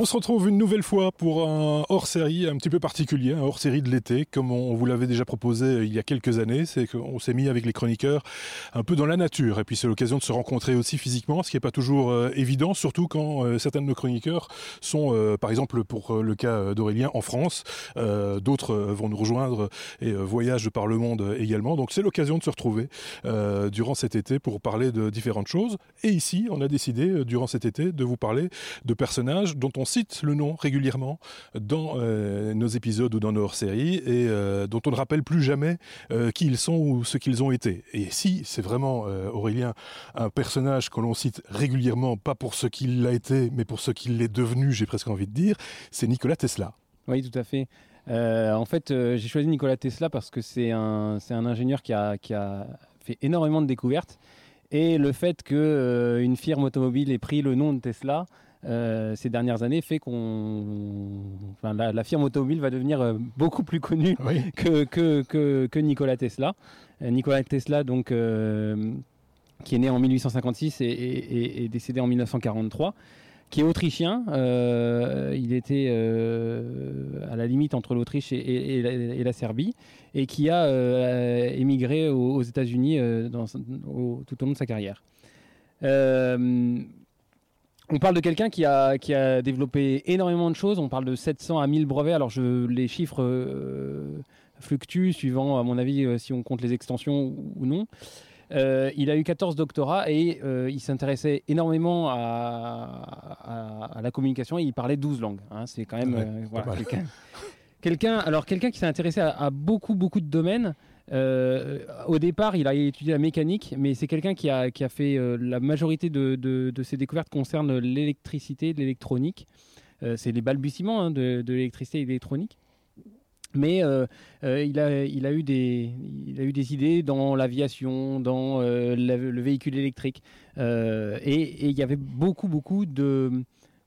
On se retrouve une nouvelle fois pour un hors-série un petit peu particulier, un hors-série de l'été, comme on vous l'avait déjà proposé il y a quelques années. C'est qu'on s'est mis avec les chroniqueurs un peu dans la nature, et puis c'est l'occasion de se rencontrer aussi physiquement, ce qui n'est pas toujours euh, évident, surtout quand euh, certains de nos chroniqueurs sont, euh, par exemple pour le cas d'Aurélien, en France. D'autres vont nous rejoindre et voyagent par le monde également. Donc c'est l'occasion de se retrouver durant cet été pour parler de différentes choses. Et ici, on a décidé durant cet été de vous parler de personnages dont on cite le nom régulièrement dans euh, nos épisodes ou dans nos hors-séries et euh, dont on ne rappelle plus jamais euh, qui ils sont ou ce qu'ils ont été. Et si c'est vraiment, Aurélien, un personnage que l'on cite régulièrement, pas pour ce qu'il a été, mais pour ce qu'il est devenu, j'ai presque envie de dire, c'est Nikola Tesla. Oui, tout à fait. en fait, j'ai choisi Nikola Tesla parce que c'est un, un ingénieur qui a, qui a fait énormément de découvertes. Et le fait qu'une firme automobile ait pris le nom de Tesla, euh, ces dernières années fait qu'on, enfin, la, firme automobile va devenir euh, beaucoup plus connue que, que, que, Nikola Tesla. Euh, Nikola Tesla, donc, qui est né en 1856 et, et, décédé en 1943 qui est autrichien. il était à la limite entre l'Autriche et, la, Serbie et qui a émigré aux, États-Unis tout au long de sa carrière. On parle de quelqu'un qui a, qui a développé énormément de choses. On parle de 700 à 1000 brevets. Alors, je, les chiffres euh, fluctuent suivant, à mon avis, euh, si on compte les extensions ou non. Euh, il a eu 14 doctorats et il s'intéressait énormément à, la communication et il parlait 12 langues. Hein. C'est quand même quelqu'un. alors quelqu'un qui s'est intéressé à, beaucoup beaucoup de domaines. Euh, au départ, il a étudié la mécanique, mais c'est quelqu'un qui a, qui a, fait euh, la majorité de, de, ses découvertes concernent l'électricité, l'électronique. Euh, c'est les balbutiements hein, de, l'électricité et de l'électronique. Mais il, a, il, a eu des, il a eu des idées dans l'aviation, dans le véhicule électrique. et, il y avait beaucoup, beaucoup de,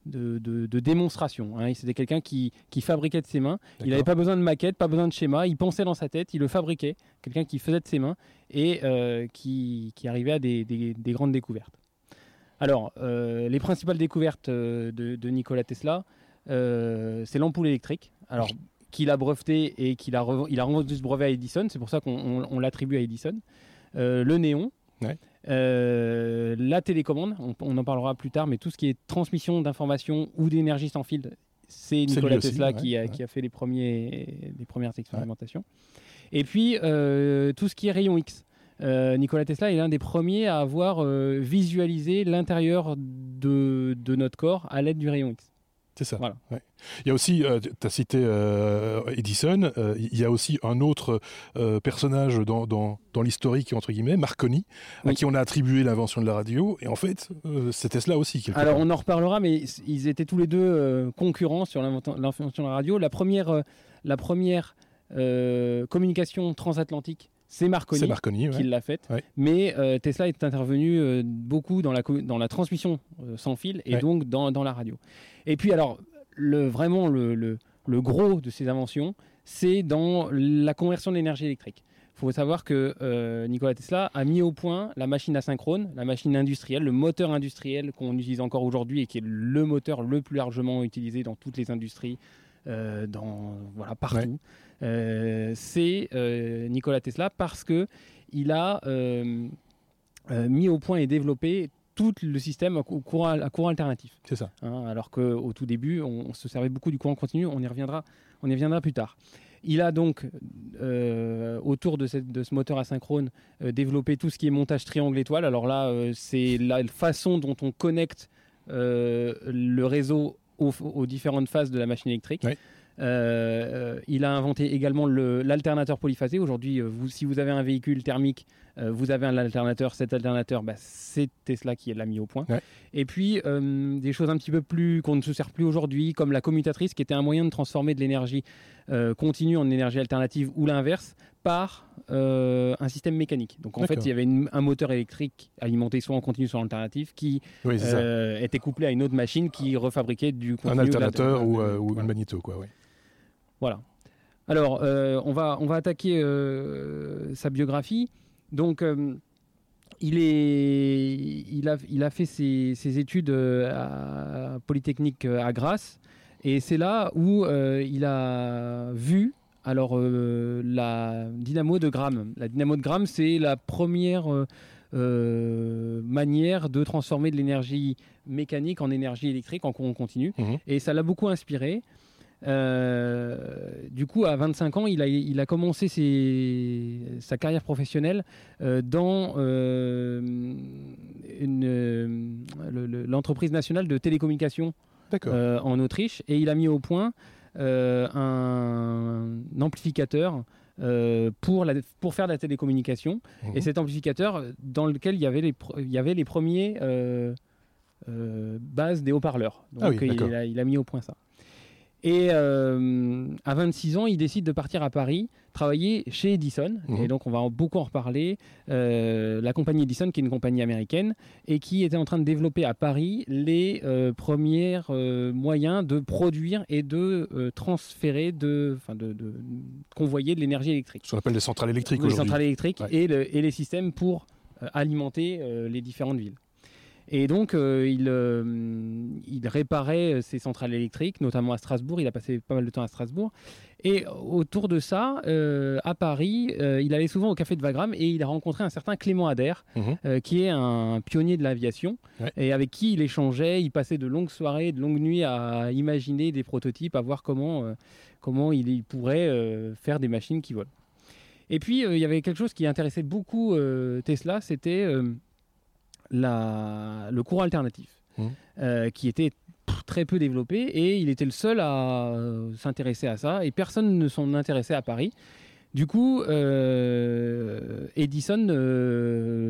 de, démonstration. Hein. C'était quelqu'un qui, fabriquait de ses mains. Il n'avait pas besoin de maquette, pas besoin de schéma. Il pensait dans sa tête, il le fabriquait. Quelqu'un qui faisait de ses mains et euh, qui, arrivait à des, grandes découvertes. Alors, euh, les principales découvertes euh, de, Nikola Tesla, c'est l'ampoule électrique. Alors, qu'il a breveté et qu'il a, il a rendu ce brevet à Edison. C'est pour ça qu'on l'attribue à Edison. le néon. Euh, la télécommande, on, en parlera plus tard, mais tout ce qui est transmission d'informations ou d'énergie sans fil, c'est Nikola Tesla qui, a, fait les, premiers, les premières expérimentations. Et puis, euh, tout ce qui est rayon X. Euh, Nikola Tesla est l'un des premiers à avoir visualisé l'intérieur de, de, notre corps à l'aide du rayon X. C'est ça. Il y a aussi, euh, tu as cité euh, Edison, euh, il y a aussi un autre personnage dans, dans, dans l'historique, entre guillemets, Marconi, à qui on a attribué l'invention de la radio. Et en fait, c'était cela aussi. Alors on en reparlera, mais ils étaient tous les deux concurrents sur l'invention de la radio. La première, la première communication transatlantique c'est Marconi, qui l'a faite. Mais Tesla est intervenu beaucoup dans la, dans la transmission sans fil et donc dans, dans, la radio. Et puis alors, le, vraiment le, le, gros de ces inventions, c'est dans la conversion de l'énergie électrique. Il faut savoir que euh, Nikola Tesla a mis au point la machine asynchrone, la machine industrielle, le moteur industriel qu'on utilise encore aujourd'hui et qui est le moteur le plus largement utilisé dans toutes les industries, euh, dans, voilà, partout. Euh, c'est Nikola Tesla parce que il a mis au point et développé tout le système à courant, à courant alternatif. C'est ça. Hein, alors qu'au tout début, on, se servait beaucoup du courant continu. On y reviendra, on y reviendra plus tard. Il a donc, euh, autour de, de, ce moteur asynchrone, euh, développé tout ce qui est montage triangle-étoile. Alors là, euh, c'est la façon dont on connecte le réseau aux, différentes phases de la machine électrique. Euh, il a inventé également l'alternateur polyphasé. Aujourd'hui, euh, si vous avez un véhicule thermique, euh, vous avez un alternateur. Cet alternateur, bah, c'est Tesla qui l'a mis au point. Et puis, des choses un petit peu plus qu'on ne se sert plus aujourd'hui, comme la commutatrice, qui était un moyen de transformer de l'énergie continue en énergie alternative ou l'inverse par un système mécanique. Donc en fait, il y avait un moteur électrique alimenté soit en continu, soit en alternatif, qui était couplé à une autre machine qui refabriquait du continu. Un alternateur ou, ou, un magnéto, quoi, oui. Voilà. Alors, euh, on, va, on va attaquer euh, sa biographie. Donc, euh, il, est, il, a, il a fait ses, ses études à Polytechnique à Grasse. Et c'est là où il a vu alors la dynamo de Gramme. La dynamo de Gramme, c'est la première euh, manière de transformer de l'énergie mécanique en énergie électrique en courant continu. Mhm. Et ça l'a beaucoup inspiré. Euh, du coup, à 25 ans, il a, il a commencé sa carrière professionnelle euh, dans l'entreprise nationale de télécommunications en Autriche et il a mis au point un amplificateur euh, pour, la, pour faire de la télécommunication. Et mhm. cet amplificateur dans lequel il y avait les, il y avait les premiers euh, euh, bases des haut-parleurs. Donc ah il, a, il, a, mis au point ça. Et euh, à 26 ans, il décide de partir à Paris, travailler chez Edison. Mhm. Et donc, on va beaucoup en reparler. Euh, la compagnie Edison, qui est une compagnie américaine, et qui était en train de développer à Paris les euh, premiers moyens de produire et de transférer, de, de, de, convoyer de l'énergie électrique. Ce qu'on appelle les centrales électriques Les centrales électriques et, et, les systèmes pour alimenter les différentes villes. Et donc, euh, il, euh, il, réparait ses centrales électriques, notamment à Strasbourg. Il a passé pas mal de temps à Strasbourg. Et autour de ça, euh, à Paris, il allait souvent au café de Wagram et il a rencontré un certain Clément Adair, mhm. qui est un pionnier de l'aviation, et avec qui il échangeait. Il passait de longues soirées, de longues nuits à imaginer des prototypes, à voir comment, comment il, pourrait faire des machines qui volent. Et puis, il y avait quelque chose qui intéressait beaucoup Tesla, c'était le courant alternatif, mmh. euh, qui était très peu développé et il était le seul à euh, s'intéresser à ça et personne ne s'en intéressait à Paris. Du coup, euh, Edison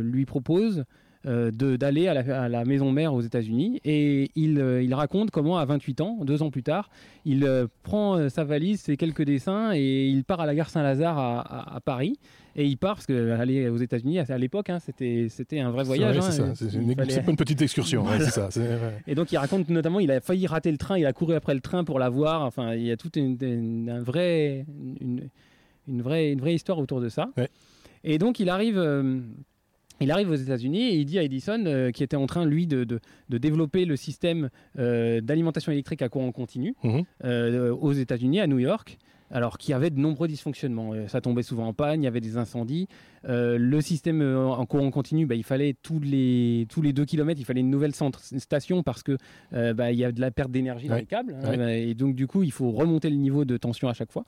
lui propose d'aller à, la maison mère aux États-Unis et il, il, raconte comment à 28 ans, deux ans plus tard, il prend sa valise, ses quelques dessins et il part à la gare Saint-Lazare à, Paris et il part parce qu'aller aux États-Unis à l'époque, hein, c'était c'était un vrai voyage. Hein, c'est pas une petite excursion. ça, et donc il raconte notamment, il a failli rater le train, il a couru après le train pour l'avoir. Enfin, il y a toute une, un vrai, une, une, vraie une vraie histoire autour de ça. Et donc il arrive. Euh, il arrive aux États-Unis et il dit à Edison, euh, qui était en train, lui, de, de, de développer le système euh, d'alimentation électrique à courant continu mhm. aux États-Unis, à New York alors qu'il y avait de nombreux dysfonctionnements. Euh, ça tombait souvent en panne, il y avait des incendies. Euh, le système euh, en courant continu, bah, il fallait tous les, tous les deux kilomètres, il fallait une nouvelle station parce que bah, il y a de la perte d'énergie dans les câbles. Hein, et donc, du coup, il faut remonter le niveau de tension à chaque fois.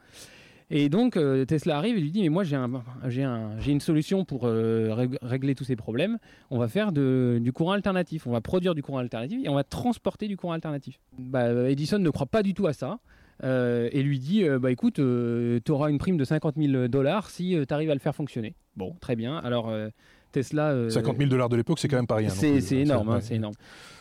Et donc Tesla arrive et lui dit mais moi j'ai un, un, une solution pour régler tous ces problèmes. On va faire du courant alternatif. On va produire du courant alternatif et on va transporter du courant alternatif. Bah, Edison ne croit pas du tout à ça. Euh, et lui dit euh, bah écoute, euh, tu auras une prime de 50 000 dollars si tu arrives à le faire fonctionner. Bon, très bien. Alors Tesla. 50 000 dollars de l'époque, c'est quand même pas rien. C'est énorme, hein, c'est énorme.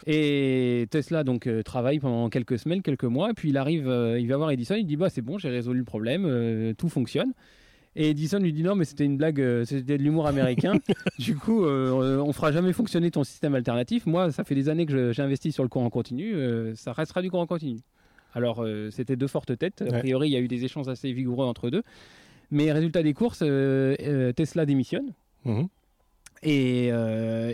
Et Tesla donc travaille pendant quelques semaines, quelques mois, et puis il arrive, il va voir Edison, il dit bah c'est bon, j'ai résolu le problème, tout fonctionne. Et Edison lui dit non, mais c'était une blague, c'était de l'humour américain. du coup, on fera jamais fonctionner ton système alternatif. Moi, ça fait des années que j'ai investi sur le courant continu, ça restera du courant continu. Alors, euh, c'était deux fortes têtes. A priori, il y a eu des échanges assez vigoureux entre deux. Mais résultat des courses, euh, euh, Tesla démissionne. Mhm. Et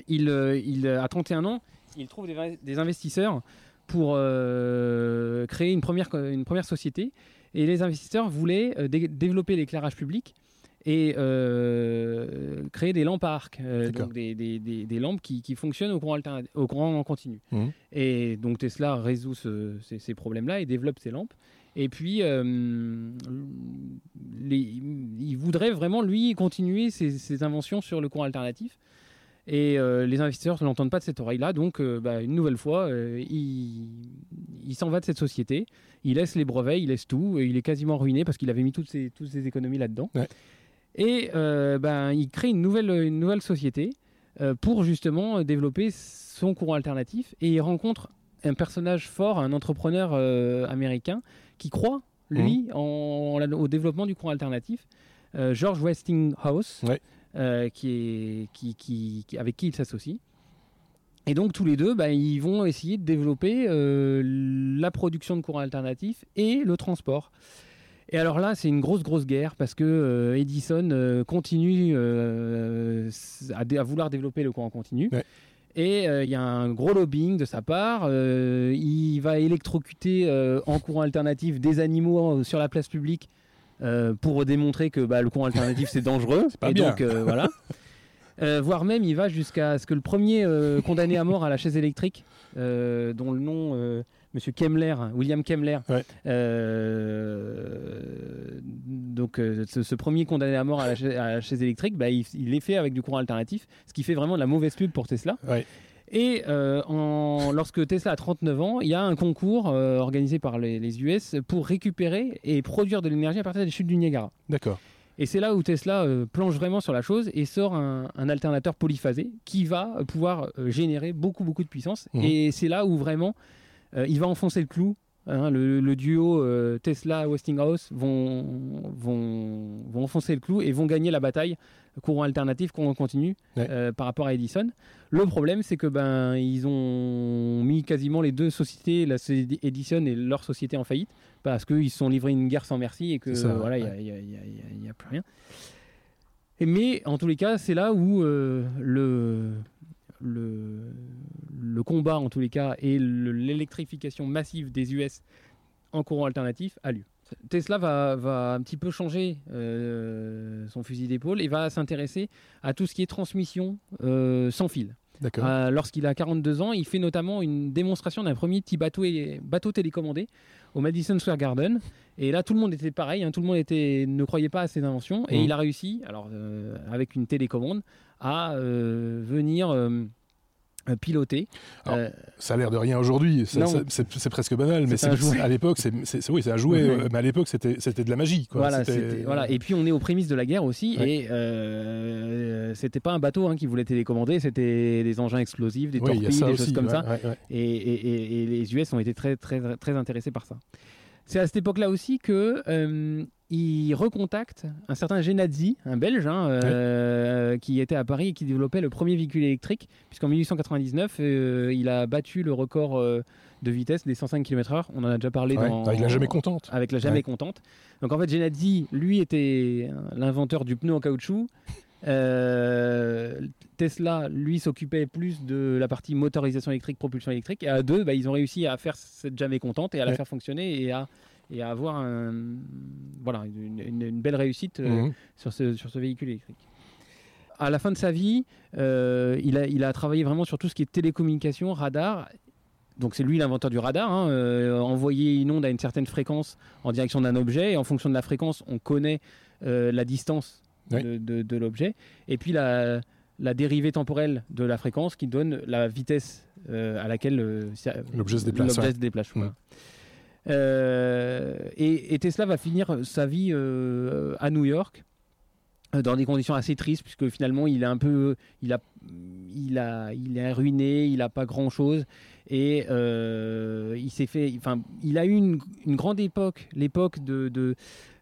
il, il, à 31 ans, il trouve des, investisseurs pour créer une première, une première société. Et les investisseurs voulaient développer l'éclairage public et euh, créer des lampes à arc, euh, donc des, des, des, lampes qui, qui, fonctionnent au courant, au courant continu. Mmh. Et donc Tesla résout ces, problèmes-là et développe ces lampes. Et puis, euh, il voudrait vraiment, lui, continuer ses, inventions sur le courant alternatif. Et les investisseurs ne l'entendent pas de cette oreille-là. Donc, bah, une nouvelle fois, il, il s'en va de cette société. Il laisse les brevets, il laisse tout. Et il est quasiment ruiné parce qu'il avait mis toutes ses, toutes ses économies là-dedans. Ouais. Et euh, ben, il crée une nouvelle, une nouvelle société euh, pour justement développer son courant alternatif. Et il rencontre un personnage fort, un entrepreneur euh, américain qui croit, lui, mmh. en, au développement du courant alternatif. George Westinghouse, qui est, qui, qui, avec qui il s'associe. Et donc tous les deux, ben, ils vont essayer de développer la production de courant alternatif et le transport. Et alors là, c'est une grosse, grosse guerre parce que Edison continue à, vouloir développer le courant continu. Et il y a un gros lobbying de sa part. il va électrocuter en courant alternatif des animaux sur la place publique pour démontrer que bah, le courant alternatif c'est dangereux. et donc voilà. Euh, voire même, il va jusqu'à ce que le premier euh, condamné à mort à la chaise électrique, euh, dont le nom, Monsieur Kemmler, William Kemmler, donc ce, premier condamné à mort à la, chaise, électrique, bah, il, est fait avec du courant alternatif, ce qui fait vraiment de la mauvaise pub pour Tesla. Et en, lorsque Tesla a 39 ans, il y a un concours organisé par les, les, US pour récupérer et produire de l'énergie à partir des chutes du Niagara. D'accord. Et c'est là où Tesla euh, plonge vraiment sur la chose et sort un, alternateur polyphasé qui va pouvoir euh, générer beaucoup, beaucoup de puissance. Mmh. Et c'est là où vraiment euh, il va enfoncer le clou. Hein, le, duo Tesla-Westinghouse vont, vont, vont enfoncer le clou et vont gagner la bataille courant alternatif, courant continu euh, par rapport à Edison. Le problème, c'est que ben ils ont mis quasiment les deux sociétés, la Edison et leur société en faillite, parce qu'ils se sont livrés une guerre sans merci et que voilà, il n'y a, plus rien. mais en tous les cas, c'est là où euh, le, le, combat, en tous les cas, et l'électrification massive des US en courant alternatif a lieu. Tesla va, un petit peu changer euh, son fusil d'épaule et va s'intéresser à tout ce qui est transmission euh, sans fil. Euh, lorsqu'il a 42 ans, il fait notamment une démonstration d'un premier petit bateau, bateau télécommandé au Madison Square Garden. Et là, tout le monde était pareil, hein, tout le monde était, ne croyait pas à ses inventions. Et mmh. il a réussi, alors avec une télécommande, à venir euh, piloté. Euh, ça a l'air de rien aujourd'hui, c'est presque banal, mais à l'époque, c'est oui, c'est à jouer, euh, mais à l'époque, c'était de la magie. Voilà, voilà, Et puis on est aux prémices de la guerre aussi, et c'était pas un bateau hein, qui voulait télécommander, c'était des engins explosifs, des torpilles, des choses comme ça. Et, et, les US ont été très, très, très intéressés par ça. C'est à cette époque-là aussi que il recontacte un certain Genadzi, un Belge, hein, euh, qui était à Paris et qui développait le premier véhicule électrique, puisqu'en 1899, euh, il a battu le record euh, de vitesse des 105 km/h. On en a déjà parlé dans, avec la jamais contente. Avec la jamais contente. Donc en fait, Genadzi, lui, était l'inventeur du pneu en caoutchouc. Tesla, lui, s'occupait plus de la partie motorisation électrique, propulsion électrique. Et à deux, bah, ils ont réussi à faire cette jamais contente et à la faire fonctionner et à et à avoir un, voilà, une, belle réussite euh, mhm. sur, ce, sur ce véhicule électrique. À la fin de sa vie, euh, il, a, il a travaillé vraiment sur tout ce qui est télécommunication, radar. Donc c'est lui l'inventeur du radar. Hein, euh, envoyer une onde à une certaine fréquence en direction d'un objet, et en fonction de la fréquence, on connaît la distance de, de, l'objet. Et puis la, la dérivée temporelle de la fréquence qui donne la vitesse à laquelle l'objet se déplace. Se déplace euh, et, Tesla va finir sa vie euh, à New York euh, dans des conditions assez tristes puisque finalement il est un peu il a il a il est ruiné il n'a pas grand chose et il s'est fait enfin il a eu une, une grande époque l'époque de, de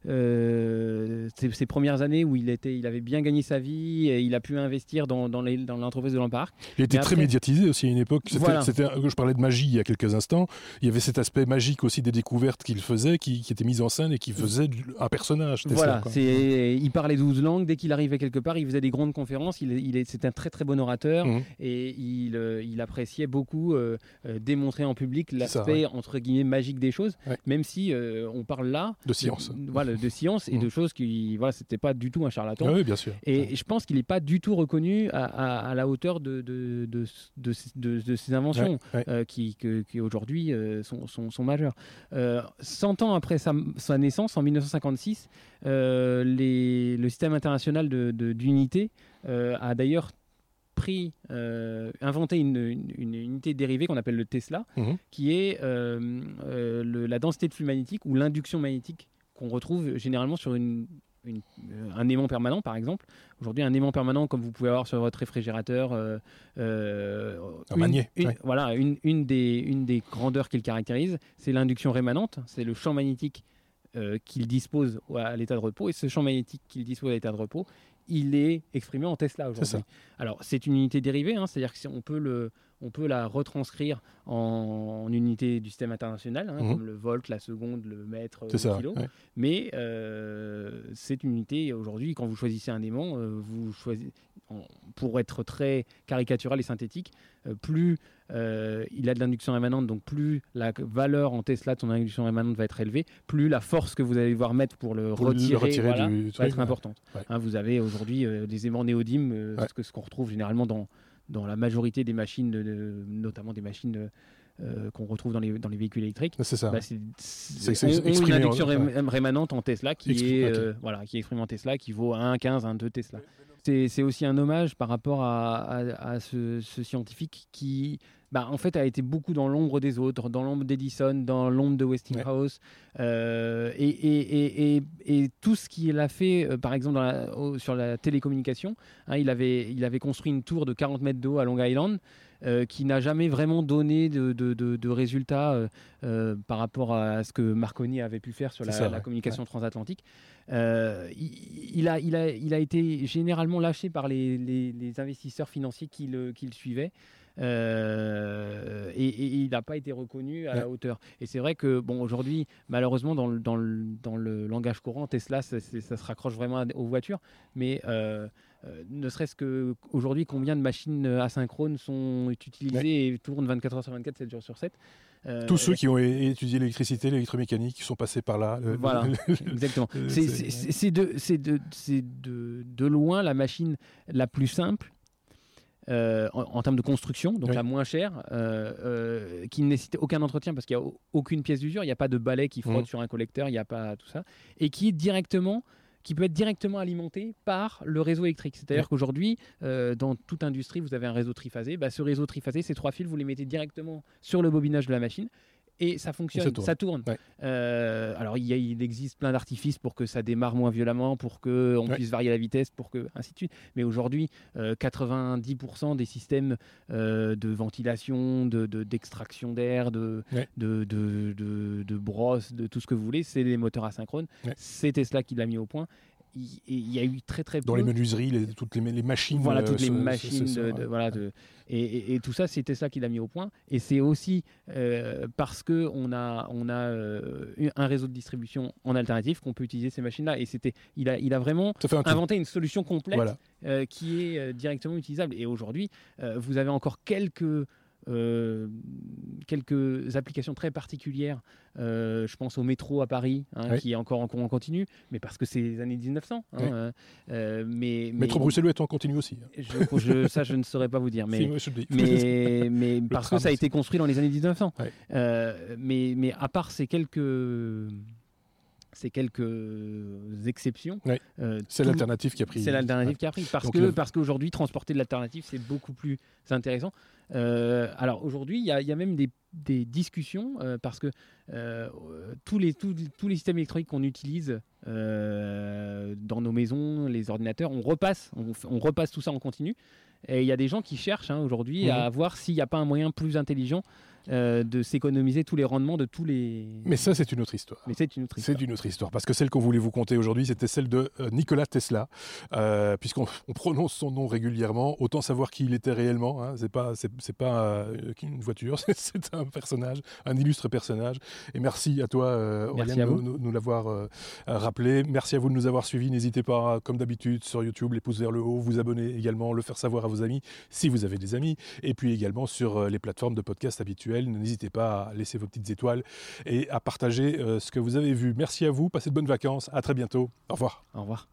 euh, ces, premières années où il, était, il avait bien gagné sa vie et il a pu investir dans, dans l'entreprise de l'Emparc. Il était très médiatisé aussi à une époque. C'était, Je parlais de magie il y a quelques instants. Il y avait cet aspect magique aussi des découvertes qu'il faisait, qui, qui était mise en scène et qui faisait un personnage. Voilà, il parlait 12 langues. Dès qu'il arrivait quelque part, il faisait des grandes conférences. Il, il c'était un très très bon orateur mmh. et il, euh, il, appréciait beaucoup euh, démontrer en public l'aspect entre guillemets magique des choses, même si on parle là de science. voilà, de science et de mmh. choses qui, voilà, c'était pas du tout un charlatan. Ah oui, bien sûr. Et, je pense qu'il n'est pas du tout reconnu à, la hauteur de, de, de, de, ses inventions euh, qui, qui aujourd'hui euh, sont, sont, sont, majeures. Euh, 100 ans après sa, sa, naissance, en 1956, euh, les, le système international d'unité a d'ailleurs pris, inventé une, une, unité dérivée qu'on appelle le Tesla, mmh. qui est la densité de flux magnétique ou l'induction magnétique qu'on retrouve généralement sur une, euh, un aimant permanent, par exemple. Aujourd'hui, un aimant permanent, comme vous pouvez avoir sur votre réfrigérateur, euh, euh, un une, voilà, une, une, des, une des grandeurs qu'il caractérise, c'est l'induction rémanente, c'est le champ magnétique qu'il dispose à l'état de repos, et ce champ magnétique qu'il dispose à l'état de repos, il est exprimé en Tesla aujourd'hui. Alors, c'est une unité dérivée, hein, c'est-à-dire qu'on peut le, on peut la retranscrire en, unité du système international, hein, Mhm. comme le volt, la seconde, le mètre, le ça. kilo. ouais. Mais euh, c'est une unité, aujourd'hui, quand vous choisissez un aimant, euh, vous choisissez, pour être très caricatural et synthétique, euh, plus il a de l'induction rémanente, donc plus la valeur en Tesla de son induction rémanente va être élevée, plus la force que vous allez devoir mettre pour le Pour le retirer, voilà, du va truc, être importante. Ouais. Hein, vous avez aujourd'hui des aimants néodymes, Ouais. ce qu'on retrouve généralement dans, dans la majorité des machines, de- notamment des machines euh, qu'on retrouve dans les, dans les véhicules électriques. C'est ça. Bah, c'est- une induction ouais. rémanente en Tesla qui Exprimé, est euh, voilà qui est exprimée en Tesla qui vaut 1 15 1 2 Tesla. C'est aussi un hommage par rapport à, à- à ce, ce scientifique qui bah, en fait a été beaucoup dans l'ombre des autres, dans l'ombre d'Edison, dans l'ombre de Westinghouse euh, et, et- et- et- et tout ce qu'il a fait euh, par exemple dans la- au- sur la télécommunication. hein, il, avait, il avait construit une tour de 40 mètres d'eau à Long Island euh, qui n'a jamais vraiment donné de, de- de- de résultats euh, euh, par rapport à ce que Marconi avait pu faire sur la, ça, la ouais. communication transatlantique. Euh, il, il a, il, a, il a été généralement lâché par les, les- les investisseurs financiers qui le, qui le suivaient. Euh, et, et il n'a pas été reconnu à Ouais. la hauteur. Et c'est vrai que, bon, aujourd'hui, malheureusement, dans le, dans, le, dans le langage courant, Tesla, ça, se raccroche vraiment aux voitures. Mais euh, euh, ne serait-ce que aujourd'hui, combien de machines asynchrones sont utilisées et tournent 24 heures sur 24, 7 jours sur 7 Euh, Tous ceux qui ont étudié l'électricité, l'électromécanique, qui sont passés par là. le- Voilà. le- Exactement. C'est- de, c'est de, c'est de, de loin la machine la plus simple euh, en, en termes de construction, donc Oui. la moins chère, euh, euh, qui ne nécessite aucun entretien parce qu'il n'y a au- aucune pièce d'usure, il n'y a pas de balai qui frotte Mhm. sur un collecteur, il n'y a pas tout ça, et qui est directement qui peut être directement alimenté par le réseau électrique. C'est-à-dire Ouais. qu'aujourd'hui, euh, dans toute industrie, vous avez un réseau triphasé. Bah, ce réseau triphasé, ces trois fils, vous les mettez directement sur le bobinage de la machine et ça fonctionne, ça tourne. ça tourne. Ouais. Euh, alors il, y a- il existe plein d'artifices pour que ça démarre moins violemment, pour que on Ouais. puisse varier la vitesse, pour que ainsi de suite. Mais aujourd'hui, euh, 90% des systèmes euh, de ventilation, de de- d'extraction d'air, de, Ouais. de, de, de, de brosse, de tout ce que vous voulez, c'est des moteurs asynchrones. C'est Tesla qui l'a mis au point. Il, y a eu très très peu. Dans les menuiseries, les- toutes les, les machines. Voilà, toutes les ce- machines, ce- de, ce- de- voilà, de- et, et- et tout ça, c'est Tesla qui l'a mis au point. Et c'est aussi euh, parce que on a, on a euh, eu un réseau de distribution en alternative qu'on peut utiliser ces machines-là. Et c'était, il a, il a vraiment Ça un inventé une solution complète Voilà. euh, qui est euh, directement utilisable. Et aujourd'hui, vous avez encore quelques euh, quelques applications très particulières. Euh, je pense au métro à Paris, hein, Oui. qui est encore en cours en continu, mais parce que c'est les années 1900. hein, Oui. euh, mais, mais Métro bruxellois est en continu aussi. hein. je, je- ça, je ne saurais pas vous dire. Mais, Si, parce que ça a été construit dans les années 1900. Ouais. Euh, mais, mais à part ces quelques, ces quelques exceptions, euh, C'est l'alternative qui a pris. c'est l'alternative qui a pris. Parce Donc que le- parce qu'aujourd'hui, transporter de l'alternative, c'est beaucoup plus intéressant. Euh, alors aujourd'hui, il y, y a même des, des discussions euh, parce que tous, les, tous, tous les systèmes électroniques qu'on utilise dans nos maisons, les ordinateurs, on repasse, on, repasse tout ça en continu. Et il y a des gens qui cherchent hein, aujourd'hui Mhm. à voir s'il n'y a pas un moyen plus intelligent euh, de s'économiser tous les rendements de tous les. Mais ça, c'est une autre histoire. Mais c'est une autre histoire. C'est une autre histoire, parce que celle qu'on voulait vous conter aujourd'hui, c'était celle de euh, Nikola Tesla, Euh, puisqu'on on prononce son nom régulièrement. Autant savoir qui il était réellement. Hein. C'est pas, c'est, pas euh, une voiture, c'est, un personnage, un illustre personnage. Et merci à toi, Aurélien, de vous. nous, nous- nous l'avoir rappelé. Merci à vous de nous avoir suivis. N'hésitez pas, comme d'habitude, sur YouTube, les pouces vers le haut, vous abonner également, le faire savoir à vos amis, si vous avez des amis, et puis également sur les plateformes de podcast habituelles. N'hésitez pas à laisser vos petites étoiles et à partager euh, ce que vous avez vu. Merci à vous, passez de bonnes vacances, à très bientôt, au revoir. Au revoir.